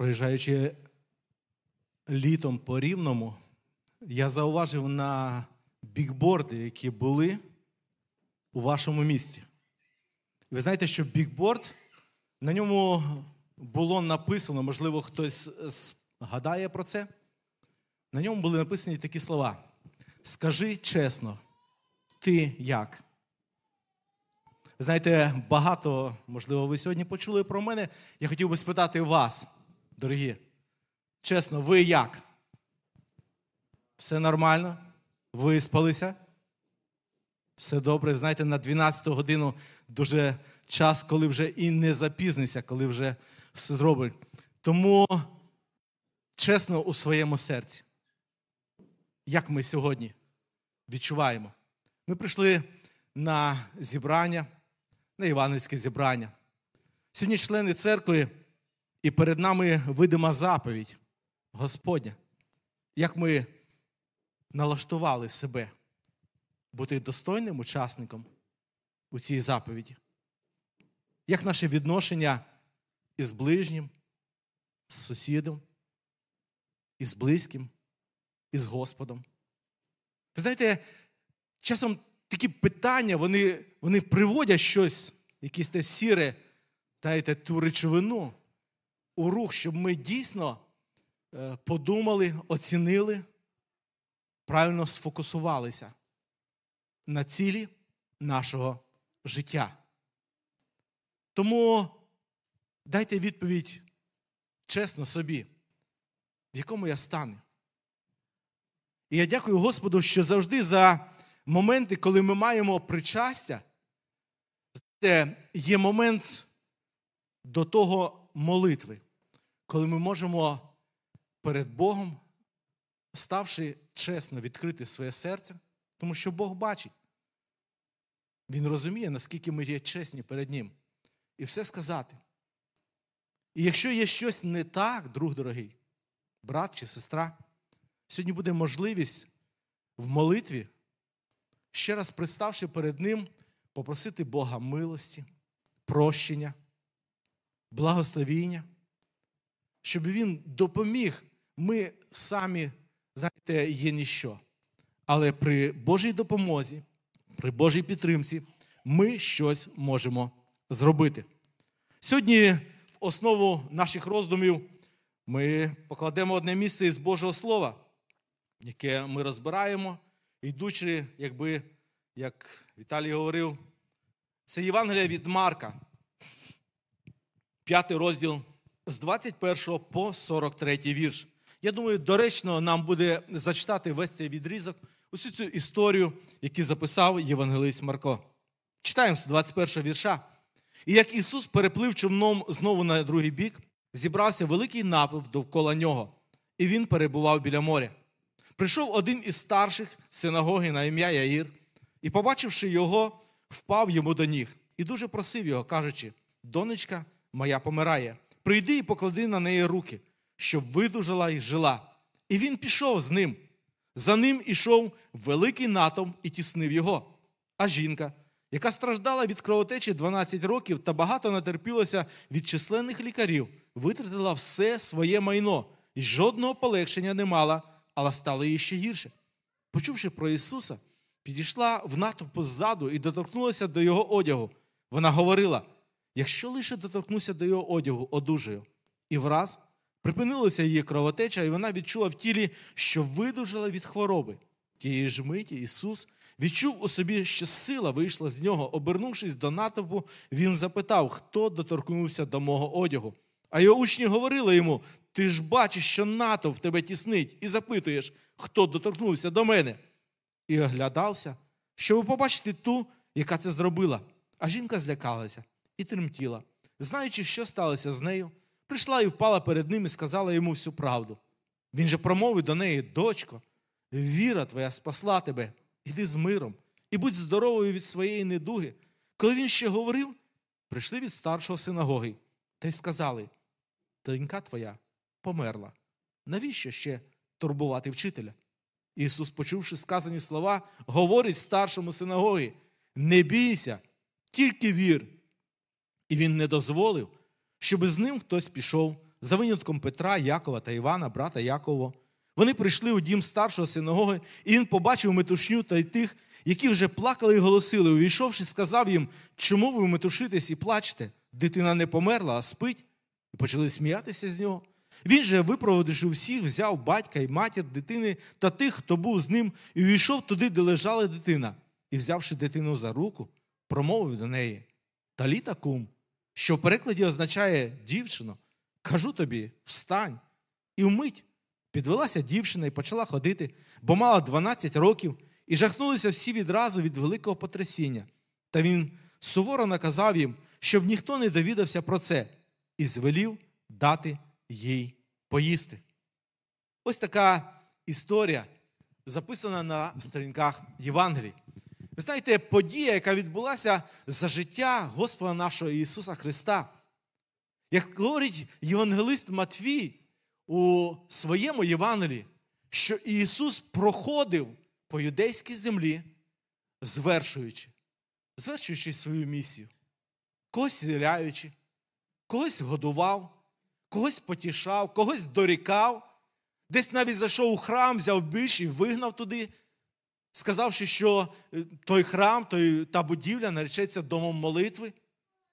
проїжджаючи літом по рівному, я зауважив на бікборди, які були у вашому місті. Ви знаєте, що бікборд, на ньому було написано, можливо, хтось згадає про це. На ньому були написані такі слова. Скажи чесно, ти як? Знаєте, багато, можливо, ви сьогодні почули про мене. Я хотів би спитати вас, дорогі. Чесно, ви як? Все нормально? Виспалися? Все добре. Знаєте, на 12 годину дуже час, коли вже і не запізнися, коли вже все зробить. Тому чесно у своєму серці, як ми сьогодні відчуваємо. Ми прийшли на зібрання, на івангельське зібрання. Сьогодні члени церкви, і перед нами видима заповідь Господня, як ми налаштували себе бути достойним учасником у цій заповіді. Як наше відношення із ближнім, з сусідом, із близьким, із Господом. Ви знаєте, часом такі питання, вони вони приводять щось, якесь те сіре, знаєте, ту речовину у рух, щоб ми дійсно е, подумали, оцінили, правильно сфокусувалися на цілі нашого життя. Тому дайте відповідь чесно собі, в якому я стану. І я дякую Господу, що завжди за моменти, коли ми маємо причастя, є момент до того молитви, коли ми можемо перед Богом, ставши чесно, відкрити своє серце, тому що Бог бачить. Він розуміє, наскільки ми є чесні перед Ним. І все сказати. І якщо є щось не так, друг дорогий, брат чи сестра, сьогодні буде можливість в молитві, ще раз приставши перед Ним, попросити Бога милості, прощення, благословіння, щоб Він допоміг. Ми самі, знаєте, є ніщо. Але при Божій допомозі, при Божій підтримці ми щось можемо зробити. Сьогодні, в основу наших роздумів, ми покладемо одне місце із Божого Слова, яке ми розбираємо, йдучи, якби, як Віталій говорив, це Євангелія від Марка, п'ятий розділ з 21 по 43 вірш. Я думаю, доречно нам буде зачитати весь цей відрізок, усю цю історію, яку записав Євангелист Марко. Читаємо з 21 вірша. І як Ісус переплив човном знову на другий бік, зібрався великий напив довкола нього, і він перебував біля моря. Прийшов один із старших синагоги на ім'я Яїр, і, побачивши його, впав йому до ніг і дуже просив його, кажучи: Донечка моя помирає, прийди і поклади на неї руки, щоб видужала і жила. І він пішов з ним. За ним ішов великий натовп і тіснив його. А жінка, яка страждала від кровотечі 12 років та багато натерпілася від численних лікарів, витратила все своє майно і жодного полегшення не мала, але стало їй ще гірше. Почувши про Ісуса, підійшла в натовпу ззаду і доторкнулася до Його одягу. Вона говорила: якщо лише доторкнуся до його одягу, одужаю. І враз припинилася її кровотеча, і вона відчула в тілі, що видужала від хвороби. Тієї ж миті Ісус відчув у собі, що сила вийшла з нього. Обернувшись до натовпу, він запитав, хто доторкнувся до мого одягу. А його учні говорили йому: Ти ж бачиш, що натовп тебе тіснить, і запитуєш, хто доторкнувся до мене. І оглядався, щоб побачити ту, яка це зробила. А жінка злякалася і тремтіла, знаючи, що сталося з нею, прийшла і впала перед ним і сказала йому всю правду. Він же промовив до неї, дочко, віра твоя спасла тебе, іди з миром, і будь здоровою від своєї недуги. Коли він ще говорив, прийшли від старшого синагоги та й сказали: Донька твоя померла. Навіщо ще турбувати вчителя? Ісус, почувши сказані слова, говорить старшому синагогі: Не бійся, тільки вір. І він не дозволив, щоб з ним хтось пішов за винятком Петра, Якова та Івана, брата Якова. Вони прийшли у дім старшого синагоги, і він побачив метушню та й тих, які вже плакали і голосили. Увійшовши, сказав їм, чому ви метушитесь і плачете? Дитина не померла, а спить, і почали сміятися з нього. Він же, випроводивши всіх, взяв батька і матір дитини та тих, хто був з ним, і увійшов туди, де лежала дитина, і, взявши дитину за руку, промовив до неї Таліта кум, що в перекладі означає дівчино, кажу тобі, встань. І вмить підвелася дівчина і почала ходити, бо мала 12 років, і жахнулися всі відразу від великого потрясіння. Та він суворо наказав їм, щоб ніхто не довідався про це, і звелів дати їй поїсти. Ось така історія записана на сторінках Євангелії. Ви знаєте, подія, яка відбулася за життя Господа нашого Ісуса Христа. Як говорить Євангелист Матвій у своєму Євангелії, що Ісус проходив по юдейській землі, звершуючи, звершуючи свою місію, когось зціляючи, когось годував, когось потішав, когось дорікав, десь навіть зайшов у храм, взяв біж і вигнав туди, сказавши, що е, той храм, той, та будівля наречеться домом молитви.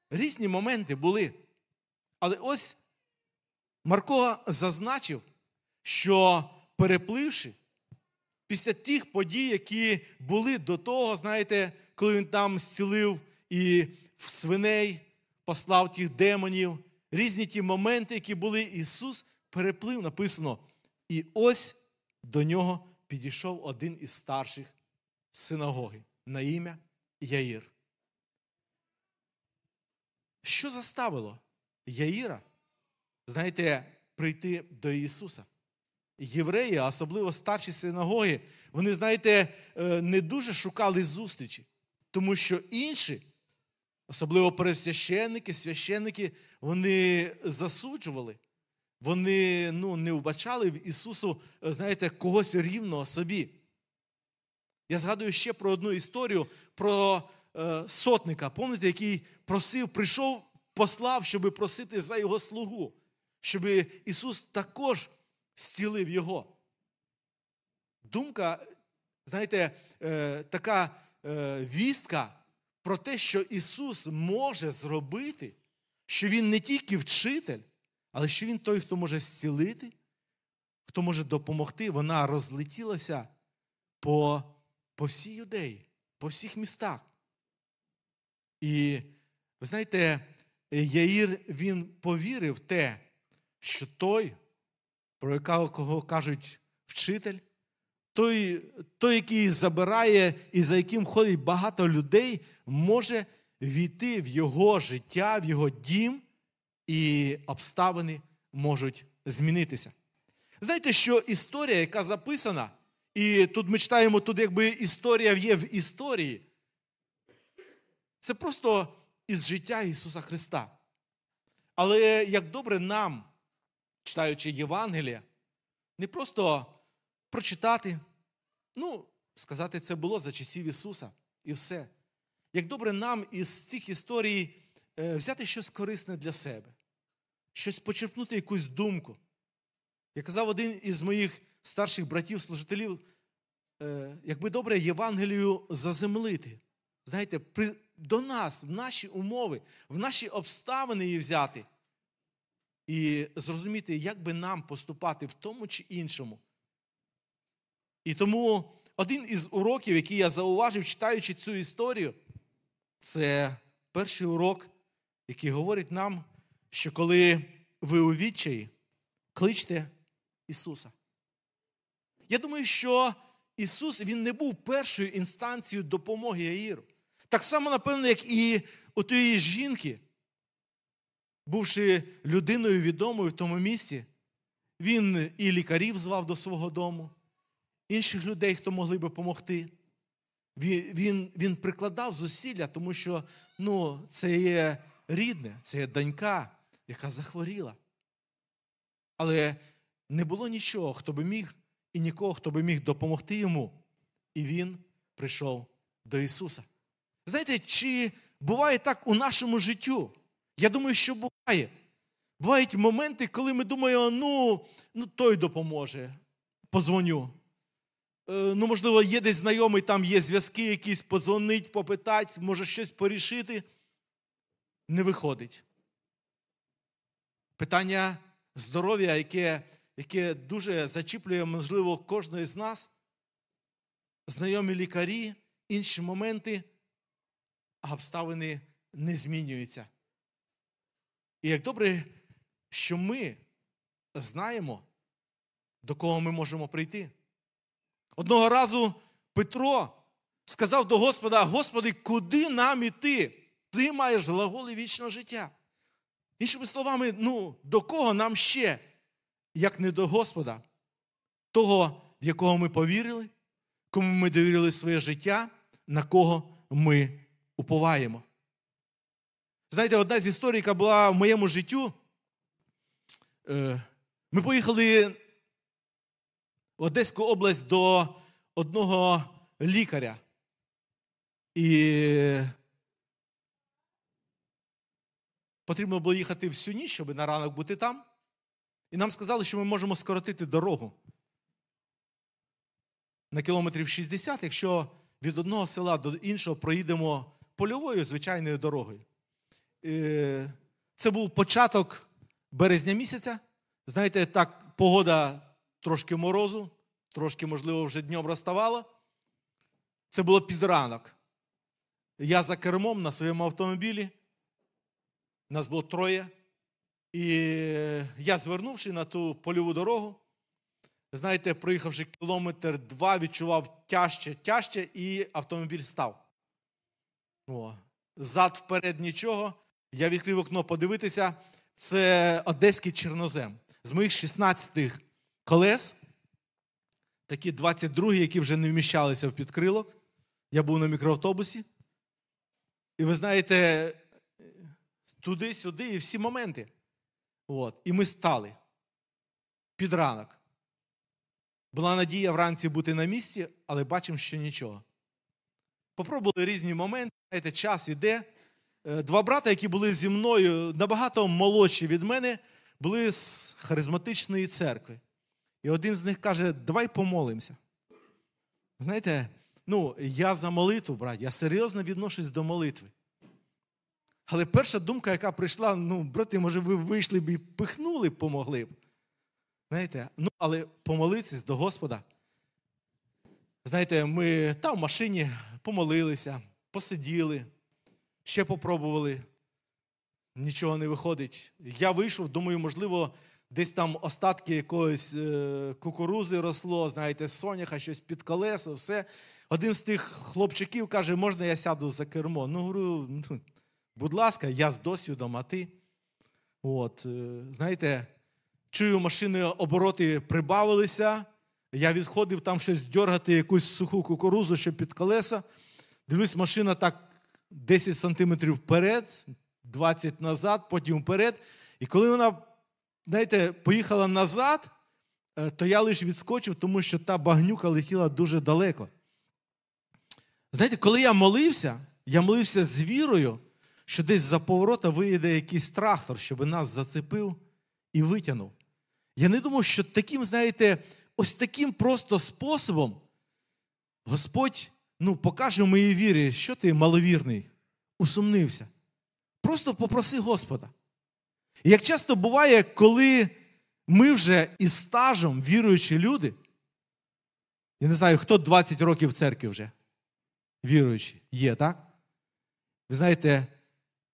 Різні моменти були. Але ось Марко зазначив, що перепливши після тих подій, які були до того, знаєте, коли він там зцілив і в свиней послав тих демонів, різні ті моменти, які були, Ісус переплив, написано. І ось до нього підійшов один із старших синагоги на ім'я Яїр. Що заставило Яїра, знаєте, прийти до Ісуса? Євреї, особливо старші синагоги, вони, знаєте, е, не дуже шукали зустрічі, тому що інші, особливо пересвященники, священники, вони засуджували, вони ну, не вбачали в Ісусу, е, знаєте, когось рівного собі. Я згадую ще про одну історію про е, сотника, пам'ятаєте, який просив, прийшов, послав, щоб просити за його слугу, щоб Ісус також зцілив його. Думка, знаєте, е, така е, вістка про те, що Ісус може зробити, що Він не тільки вчитель, але що Він той, хто може зцілити, хто може допомогти, вона розлетілася по, по всій юдеї, по всіх містах. І ви знаєте, Яїр він повірив в те, що той, про якого кажуть вчитель, той, той, який забирає і за яким ходить багато людей, може війти в його життя, в його дім, і обставини можуть змінитися. Знаєте, що історія, яка записана, і тут ми читаємо, тут якби історія є в історії, це просто із життя Ісуса Христа. Але як добре нам, читаючи Євангелія, не просто прочитати, ну, сказати, це було за часів Ісуса і все. Як добре нам із цих історій е, взяти щось корисне для себе, щось почерпнути якусь думку. Я казав один із моїх старших братів-служителів, е, якби добре Євангелію заземлити. Знаєте, при, до нас, в наші умови, в наші обставини її взяти. І зрозуміти, як би нам поступати в тому чи іншому. І тому один із уроків, який я зауважив, читаючи цю історію, це перший урок, який говорить нам, що коли ви у відчаї, кличте Ісуса. Я думаю, що Ісус Він не був першою інстанцією допомоги Яїру. Так само, напевно, як і у тієї жінки, бувши людиною відомою в тому місці, він і лікарів звав до свого дому, інших людей, хто могли би допомогти. Він він, він прикладав зусилля, тому що ну, це є рідне, це є донька, яка захворіла. Але не було нічого, хто би міг, і нікого, хто би міг допомогти йому. І він прийшов до Ісуса. Знаєте, чи буває так у нашому життю? Я думаю, що буває. Бувають моменти, коли ми думаємо, ну, ну той допоможе, подзвоню. Е, ну, можливо, є десь знайомий, там є зв'язки якісь, подзвонить, попитати, може щось порішити. Не виходить. Питання здоров'я, яке яке дуже зачіплює, можливо, кожного з нас, знайомі лікарі, інші моменти, а обставини не змінюються. І як добре, що ми знаємо, до кого ми можемо прийти. Одного разу Петро сказав до Господа: Господи, куди нам іти? Ти маєш глаголи вічного життя. Іншими словами, ну, до кого нам ще, як не до Господа, того, в якого ми повірили, кому ми довірили своє життя, на кого ми уповаємо. Знаєте, одна з історій, яка була в моєму життю. Е, ми поїхали в Одеську область до одного лікаря. І потрібно було їхати всю ніч, щоб на ранок бути там. І нам сказали, що ми можемо скоротити дорогу на кілометрів 60, якщо від одного села до іншого проїдемо польовою звичайною дорогою. Це був початок березня місяця. Знаєте, так погода трошки морозу, трошки, можливо, вже днем розставала. Це було під ранок. Я за кермом на своєму автомобілі. Нас було троє. І я, звернувши на ту польову дорогу, знаєте, проїхавши кілометр два, відчував тяжче, тяжче, і автомобіль став. О, Зад вперед нічого. Я відкрив окно подивитися. Це одеський чорнозем. З моїх 16 колес, такі 22, які вже не вміщалися в підкрилок. Я був на мікроавтобусі. І ви знаєте, туди-сюди, і всі моменти. От. І ми стали під ранок. Була надія вранці бути на місці, але бачимо, що нічого. Попробували різні моменти, знаєте, час іде. Е, два брата, які були зі мною, набагато молодші від мене, були з харизматичної церкви. І один з них каже: Давай помолимося. Знаєте, ну, я за молитву, брат, я серйозно відношусь до молитви. Але перша думка, яка прийшла, ну, брати, може, ви вийшли б і пихнули, помогли б. Знаєте, ну, але помолитись до Господа. Знаєте, ми там в машині помолилися, посиділи, ще попробували. Нічого не виходить. Я вийшов, думаю, можливо, десь там остатки якоїсь е, кукурузи росло, знаєте, соняха, щось під колесо, все. Один з тих хлопчиків каже, можна я сяду за кермо. Ну, говорю, ну, будь ласка, я з досвідом, а ти. От, е, знаєте, чую, машиною обороти прибавилися. Я відходив там щось дергати, якусь суху кукурузу, що під колеса. Дивлюсь, машина так 10 сантиметрів вперед, 20 назад, потім вперед. І коли вона, знаєте, поїхала назад, е, то я лише відскочив, тому що та багнюка летіла дуже далеко. Знаєте, коли я молився, я молився з вірою, що десь за поворота виїде якийсь трактор, щоб нас зацепив і витягнув. Я не думав, що таким, знаєте, ось таким просто способом Господь ну, покаже в моїй вірі, що ти маловірний, усумнився. Просто попроси Господа. І як часто буває, коли ми вже із стажем віруючі люди, я не знаю, хто 20 років в церкві вже віруючі, є, так? Ви знаєте,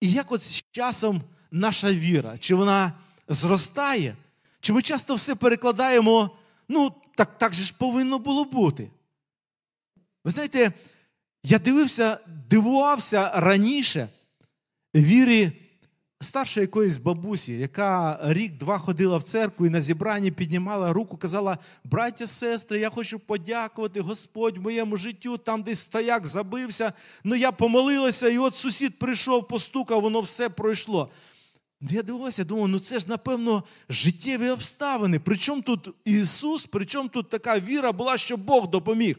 і як от з часом наша віра, чи вона зростає, чи ми часто все перекладаємо, ну, так так же ж повинно було бути. Ви знаєте, я дивився, дивувався раніше вірі старшої якоїсь бабусі, яка рік-два ходила в церкву і на зібранні піднімала руку, казала: браття, сестри, я хочу подякувати Господь моєму життю, там десь стояк забився, ну я помолилася, і от сусід прийшов, постукав, воно все пройшло. Ну, я дивився, думав, ну це ж, напевно, життєві обставини. Причому тут Ісус, причому тут така віра була, що Бог допоміг.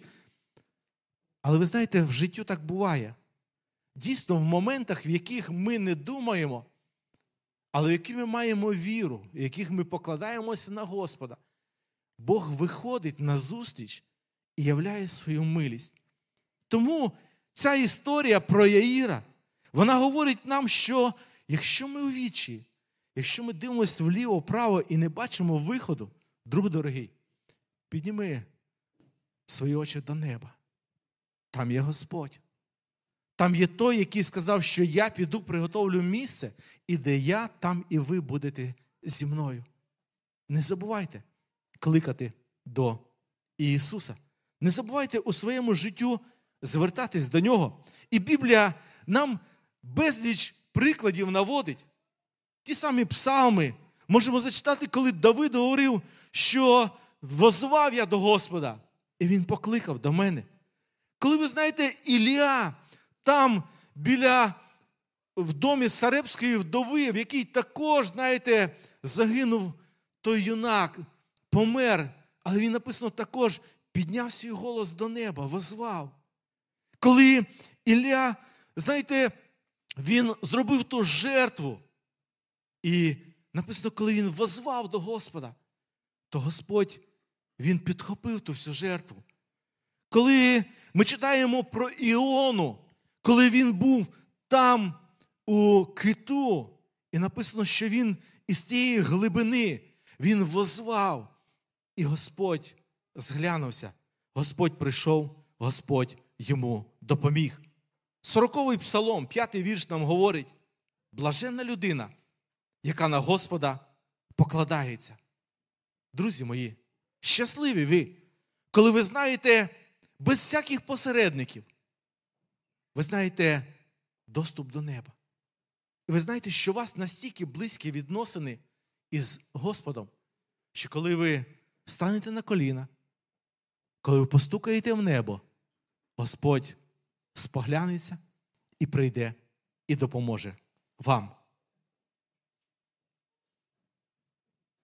Але ви знаєте, в життю так буває. Дійсно, в моментах, в яких ми не думаємо, але в які ми маємо віру, в яких ми покладаємося на Господа, Бог виходить на зустріч і являє свою милість. Тому ця історія про Яїра, вона говорить нам, що якщо ми у вічі, якщо ми дивимося вліво, вправо і не бачимо виходу, друг дорогий, підніми свої очі до неба. Там є Господь. Там є той, який сказав, що я піду, приготовлю місце, і де я, там і ви будете зі мною. Не забувайте кликати до Ісуса. Не забувайте у своєму життю звертатись до Нього. І Біблія нам безліч прикладів наводить. Ті самі псалми можемо зачитати, коли Давид говорив, що возвав я до Господа, і він покликав до мене. Коли ви знаєте, Ілія там біля в домі Сарепської вдови, в якій також, знаєте, загинув той юнак, помер, але він написано також підняв свій голос до неба, возвав. Коли Ілля, знаєте, він зробив ту жертву. І написано, коли він возвав до Господа, то Господь він підхопив ту всю жертву. Коли ми читаємо про Іону, коли він був там у киту, і написано, що він із тієї глибини він возвав, і Господь зглянувся. Господь прийшов, Господь йому допоміг. Сороковий псалом, п'ятий вірш нам говорить: блаженна людина, яка на Господа покладається. Друзі мої, щасливі ви, коли ви знаєте без всяких посередників, ви знаєте доступ до неба. І ви знаєте, що у вас настільки близькі відносини із Господом, що коли ви станете на коліна, коли ви постукаєте в небо, Господь споглянеться і прийде і допоможе вам.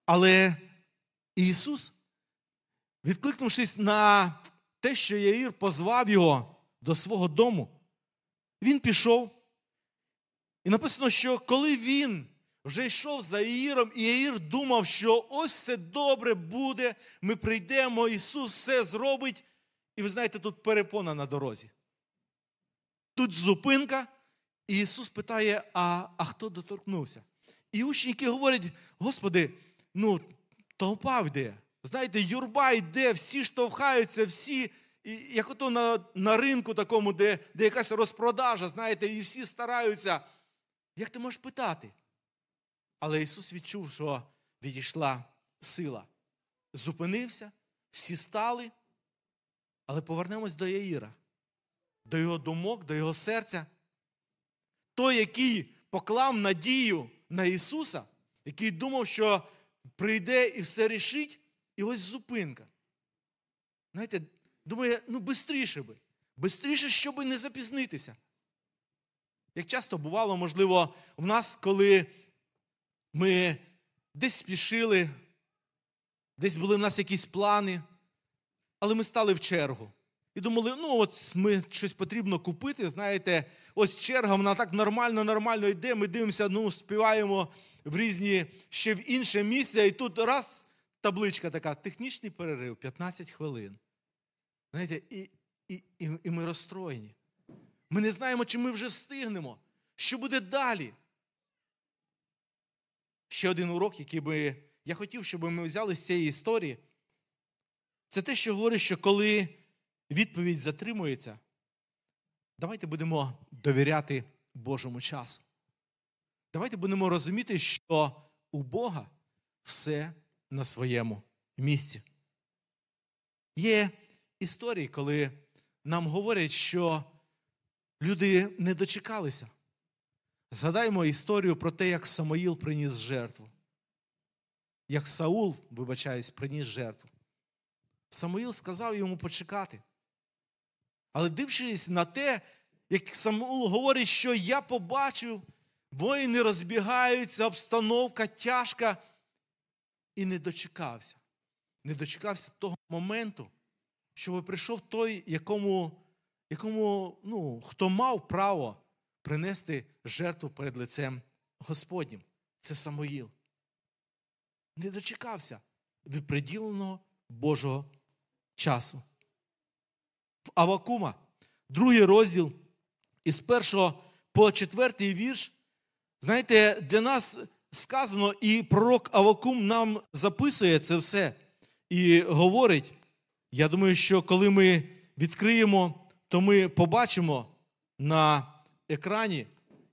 Але Ісус, відкликнувшись на те, що Яїр позвав його до свого дому, він пішов. І написано, що коли він вже йшов за Іїром, і Яїр думав, що ось все добре буде, ми прийдемо, Ісус все зробить. І ви знаєте, тут перепона на дорозі. Тут зупинка, і Ісус питає: а а хто доторкнувся? І учники говорять: Господи, ну, толпа йде. Знаєте, юрба йде, всі штовхаються, всі, і, як ото на на ринку такому, де де якась розпродажа, знаєте, і всі стараються. Як ти можеш питати? Але Ісус відчув, що відійшла сила. Зупинився, всі стали, але повернемось до Яїра, до його думок, до його серця. Той, який поклав надію на Ісуса, який думав, що прийде і все рішить, і ось зупинка. Знаєте, думає, ну бистріше би, бистріше, щоб не запізнитися. Як часто бувало, можливо, в нас, коли ми десь спішили, десь були в нас якісь плани, але ми стали в чергу. І думали, ну от ми щось потрібно купити. Знаєте, ось черга, вона так нормально, нормально йде. Ми дивимося, ну, співаємо в різні ще в інше місце, і тут раз табличка така: технічний перерив 15 хвилин. Знаєте, і, і, і, і ми розстроєні. Ми не знаємо, чи ми вже встигнемо. Що буде далі? Ще один урок, який би я хотів, щоб ми взяли з цієї історії, це те, що говорить, що коли відповідь затримується, давайте будемо довіряти Божому часу. Давайте будемо розуміти, що у Бога все на своєму місці. Є історії, коли нам говорять, що люди не дочекалися. Згадаймо історію про те, як Самоїл приніс жертву. Як Саул, вибачаюсь, приніс жертву. Самоїл сказав йому почекати. Але дивлячись на те, як Самуїл говорить, що я побачив, воїни розбігаються, обстановка тяжка, і не дочекався. Не дочекався того моменту, щоб прийшов той, якому, якому ну, хто мав право принести жертву перед лицем Господнім. це Самоїл. Не дочекався від приділеного Божого часу. В Авакума, другий розділ, із першого по четвертий вірш, знаєте, для нас сказано, і пророк Авакум нам записує це все і говорить. Я думаю, що коли ми відкриємо, то ми побачимо на екрані.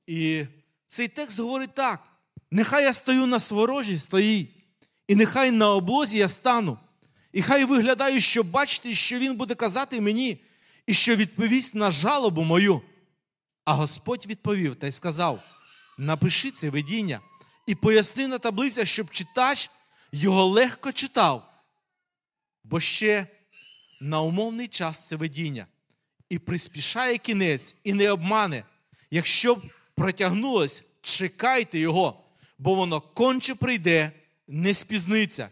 І цей текст говорить так: нехай я стою на сворожі, стої, і нехай на облозі я стану, і хай виглядаю, щоб бачити, що він буде казати мені, і що відповість на жалобу мою. А Господь відповів та й сказав: напиши це видіння і поясни на таблицях, щоб читач його легко читав, бо ще на умовний час це видіння, і приспішає кінець, і не обмане. Якщо б протягнулось, чекайте його, бо воно конче прийде, не спізниться.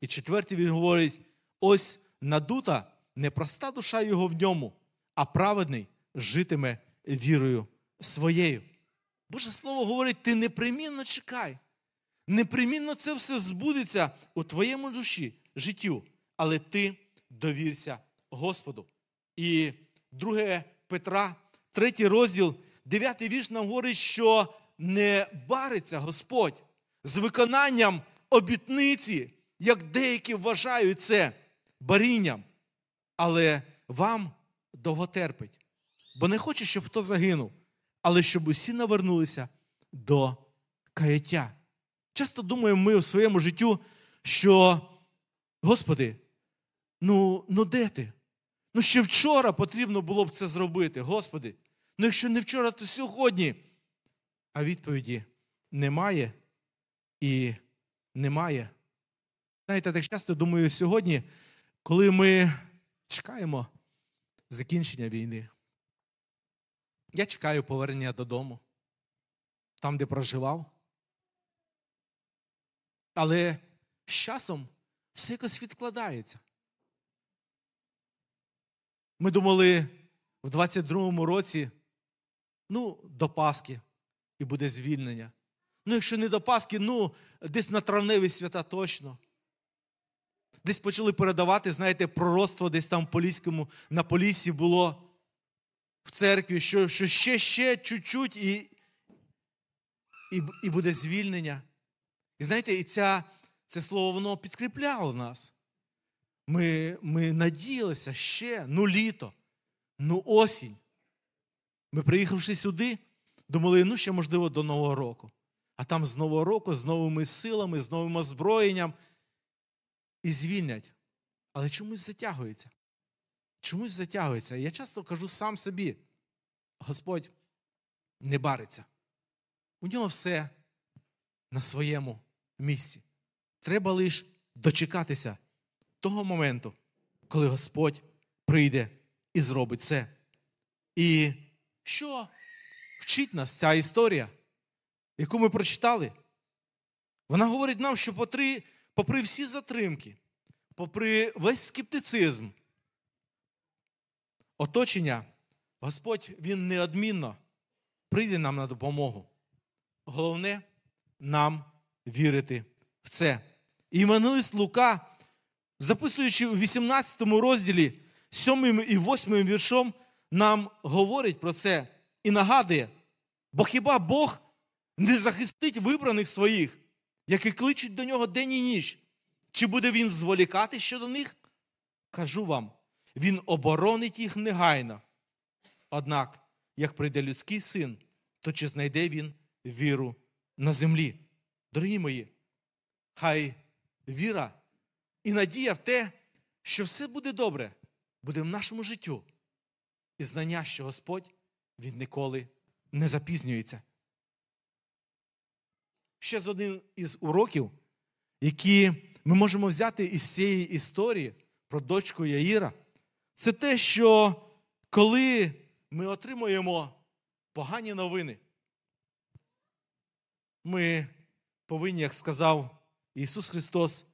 І четвертий він говорить: ось надута непроста душа його в ньому, а праведний житиме вірою своєю. Боже Слово говорить: ти непримінно чекай. Непримінно це все збудеться у твоєму душі, життю, але ти довірся Господу. І 2 Петра, третій розділ, дев'ятий вірш нам говорить, що не бариться Господь з виконанням обітниці, як деякі вважають це барінням, але вам довго терпить, бо не хоче, щоб хто загинув, але щоб усі навернулися до каяття. Часто думаємо ми у своєму життю, що, Господи, ну, ну де ти? Ну, ще вчора потрібно було б це зробити, Господи. Ну, якщо не вчора, то сьогодні. А відповіді немає і немає. Знаєте, так часто думаю, сьогодні, коли ми чекаємо закінчення війни, я чекаю повернення додому, там, де проживав. Але з часом все якось відкладається. Ми думали в 22-му році, ну, до Пасхи і буде звільнення. Ну, якщо не до Пасхи, ну, десь на травневі свята точно. Десь почали передавати, знаєте, пророцтво десь там в Поліському, на Поліссі було в церкві, що що ще ще чуть-чуть і, і, і буде звільнення. І знаєте, і ця, це слово воно підкріпляло нас. Ми ми надіялися ще, ну літо, ну осінь. Ми, приїхавши сюди, думали, ну ще, можливо, до Нового року. А там з Нового року, з новими силами, з новим озброєнням і звільнять. Але чомусь затягується. Чомусь затягується. Я часто кажу сам собі: Господь не бариться. У нього все на своєму місці. Треба лише дочекатися того моменту, коли Господь прийде і зробить це. І що вчить нас ця історія, яку ми прочитали? Вона говорить нам, що попри, попри всі затримки, попри весь скептицизм, оточення, Господь Він неодмінно прийде нам на допомогу. Головне нам вірити в це. І Івангелист Лука, записуючи у 18 розділі 7 і 8 віршом, нам говорить про це і нагадує, бо хіба Бог не захистить вибраних своїх, які кличуть до нього день і ніч? Чи буде він зволікати щодо них? Кажу вам, він оборонить їх негайно. Однак, як прийде людський син, то чи знайде він віру на землі? Дорогі мої, хай віра і надія в те, що все буде добре, буде в нашому життю. І знання, що Господь він ніколи не запізнюється. Ще з один із уроків, які ми можемо взяти із цієї історії про дочку Яїра, це те, що коли ми отримуємо погані новини, ми повинні, як сказав Ісус Христос,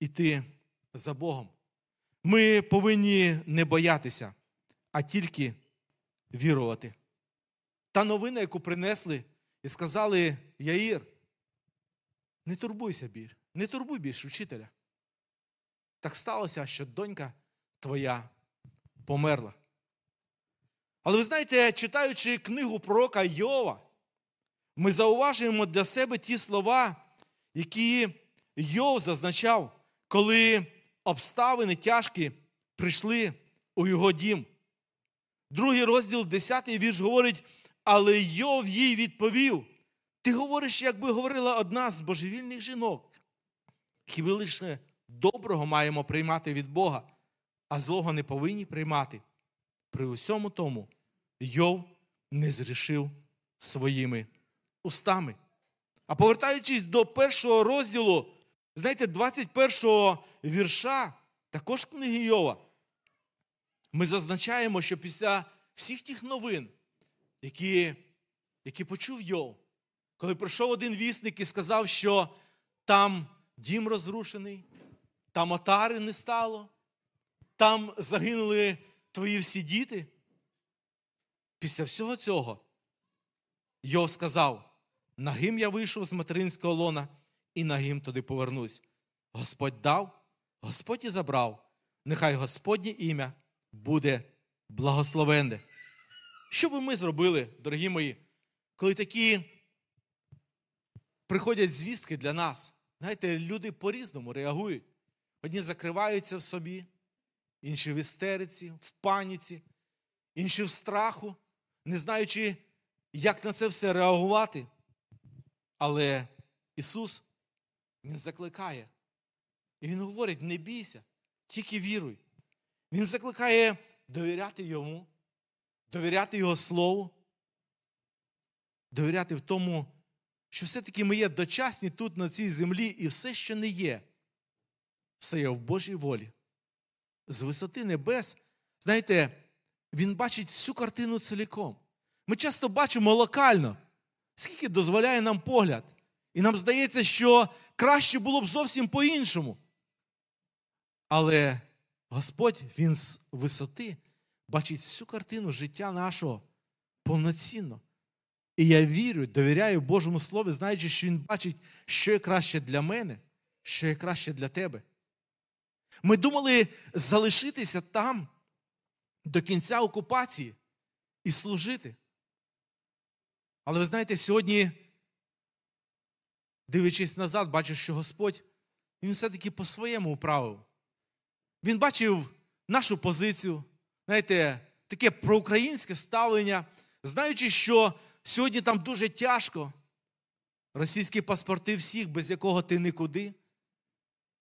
іти за Богом. Ми повинні не боятися, а тільки вірувати. Та новина, яку принесли і сказали: Яїр, не турбуйся бір, не турбуй більше вчителя. Так сталося, що донька твоя померла. Але ви знаєте, читаючи книгу пророка Йова, ми зауважуємо для себе ті слова, які Йов зазначав, коли обставини тяжкі прийшли у його дім. Другий розділ, 10 вірш говорить, але Йов їй відповів: Ти говориш, якби говорила одна з божевільних жінок. Хіба лише доброго маємо приймати від Бога, а злого не повинні приймати. При усьому тому Йов не зрішив своїми устами. А повертаючись до першого розділу, знаєте, 21 вірша, також книги Йова, ми зазначаємо, що після всіх тих новин, які, які почув Йов, коли прийшов один вісник і сказав, що там дім розрушений, там отари не стало, там загинули твої всі діти. Після всього цього Йов сказав: нагим я вийшов з материнського лона, і нагим туди повернусь. Господь дав, Господь і забрав. Нехай Господнє ім'я буде благословенне. Що би ми зробили, дорогі мої, коли такі приходять звістки для нас? Знаєте, люди по-різному реагують. Одні закриваються в собі, інші в істериці, в паніці, інші в страху, не знаючи, як на це все реагувати. Але Ісус, Він закликає. І Він говорить: не бійся, тільки віруй. Він закликає довіряти Йому, довіряти Його Слову, довіряти в тому, що все-таки ми є дочасні тут, на цій землі, і все, що не є, все є в Божій волі. З висоти небес, знаєте, він бачить всю картину ціліком. Ми часто бачимо локально, скільки дозволяє нам погляд. І нам здається, що краще було б зовсім по-іншому. Але Господь, Він з висоти бачить всю картину життя нашого повноцінно. І я вірю, довіряю Божому Слову, знаючи, що Він бачить, що є краще для мене, що є краще для тебе. Ми думали залишитися там до кінця окупації і служити. Але ви знаєте, сьогодні, дивлячись назад, бачу, що Господь Він все-таки по-своєму управив. Він бачив нашу позицію, знаєте, таке проукраїнське ставлення, знаючи, що сьогодні там дуже тяжко. Російські паспорти всіх, без якого ти нікуди.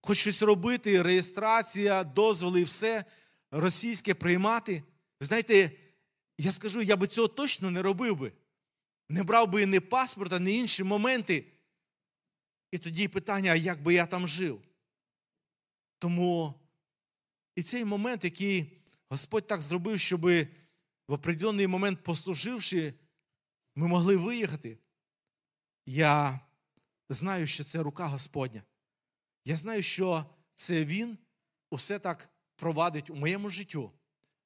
Хоч щось робити, реєстрація, дозволи, і все російське приймати. Знаєте, я скажу, я би цього точно не робив би. Не брав би ні паспорта, ні інші моменти. І тоді питання, а як би я там жив? Тому і цей момент, який Господь так зробив, щоб в определений момент, послуживши, ми могли виїхати. Я знаю, що це рука Господня. Я знаю, що це Він усе так провадить у моєму життю,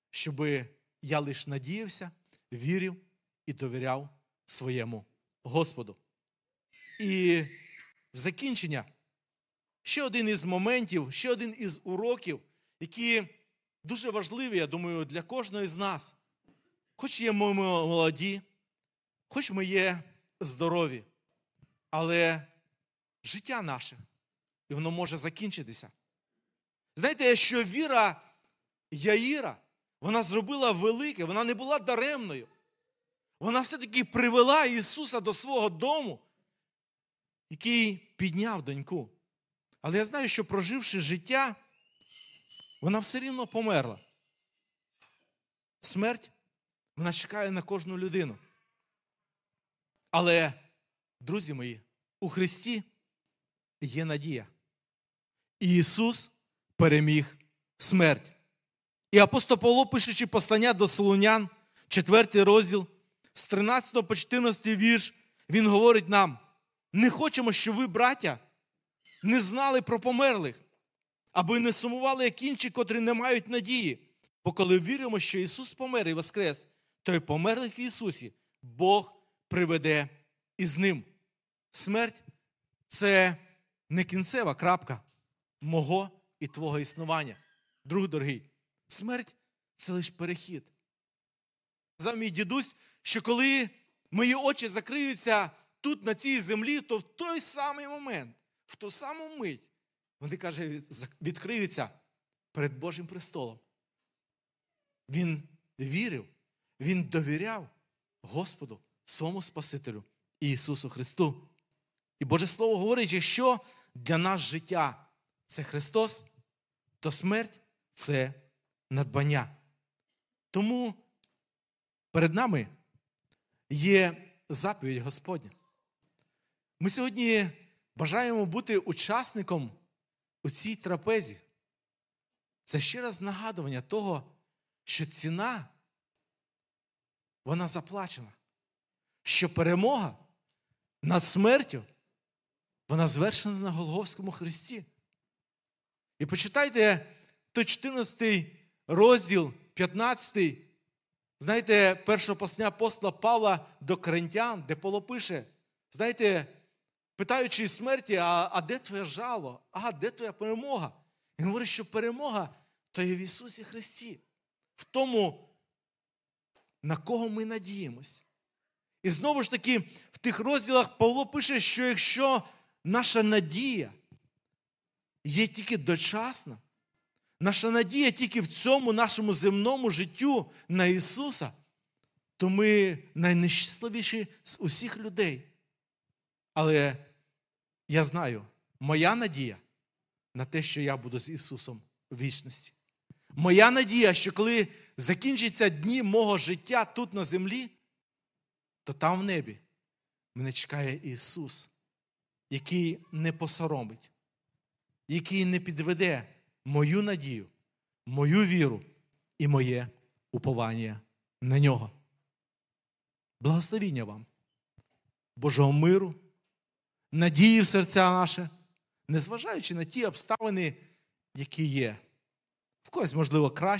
щоб я лише надіявся, вірив і довіряв своєму Господу. І в закінчення ще один із моментів, ще один із уроків, які дуже важливі, я думаю, для кожного з нас. Хоч є ми молоді, хоч ми є здорові, але життя наше, і воно може закінчитися. Знаєте, що віра Яїра, вона зробила велике, вона не була даремною. Вона все-таки привела Ісуса до свого дому, який підняв доньку. Але я знаю, що проживши життя, вона все рівно померла. Смерть вона чекає на кожну людину. Але, друзі мої, у Христі є надія. Ісус переміг смерть. І апостол Павло, пишучи послання до Солунян, 4 розділ, з 13 по 14 вірш, він говорить нам: не хочемо, щоб ви, браття, не знали про померлих, аби не сумували, як інші, котрі не мають надії. Бо коли віримо, що Ісус помер і воскрес, то й померлих в Ісусі Бог приведе із ним. Смерть це не кінцева крапка мого і твого існування. Друг дорогий, смерть це лише перехід. За мій дідусь, що коли мої очі закриються тут, на цій землі, то в той самий момент, в ту саму мить, вони каже, відкриються перед Божим престолом. Він вірив, він довіряв Господу, своєму Спасителю Ісусу Христу. І Боже Слово говорить, якщо для нас життя це Христос, то смерть це надбання. Тому перед нами є заповідь Господня. Ми сьогодні бажаємо бути учасником у цій трапезі. Це ще раз нагадування того, що ціна, вона заплачена, що перемога над смертю, вона звершена на Голговському Христі. І почитайте той 14 розділ, 15. Знаєте, першого послання апостола Павла до Коринтян, де Павло пише, знаєте, питаючи смерті, а, а де твоє жало? А де твоя перемога? Він говорить, що перемога то є в Ісусі Христі, в тому, на кого ми надіємось. І знову ж таки, в тих розділах Павло пише, що якщо наша надія є тільки дочасна, наша надія тільки в цьому нашому земному життю на Ісуса, то ми найнещасливіші з усіх людей. Але я знаю, моя надія на те, що я буду з Ісусом в вічності. Моя надія, що коли закінчаться дні мого життя тут на землі, то там в небі мене чекає Ісус, який не посоромить, який не підведе мою надію, мою віру і моє уповання на нього. Благословіння вам, Божого миру, надії в серця наше, незважаючи на ті обставини, які є. В когось, можливо, краще.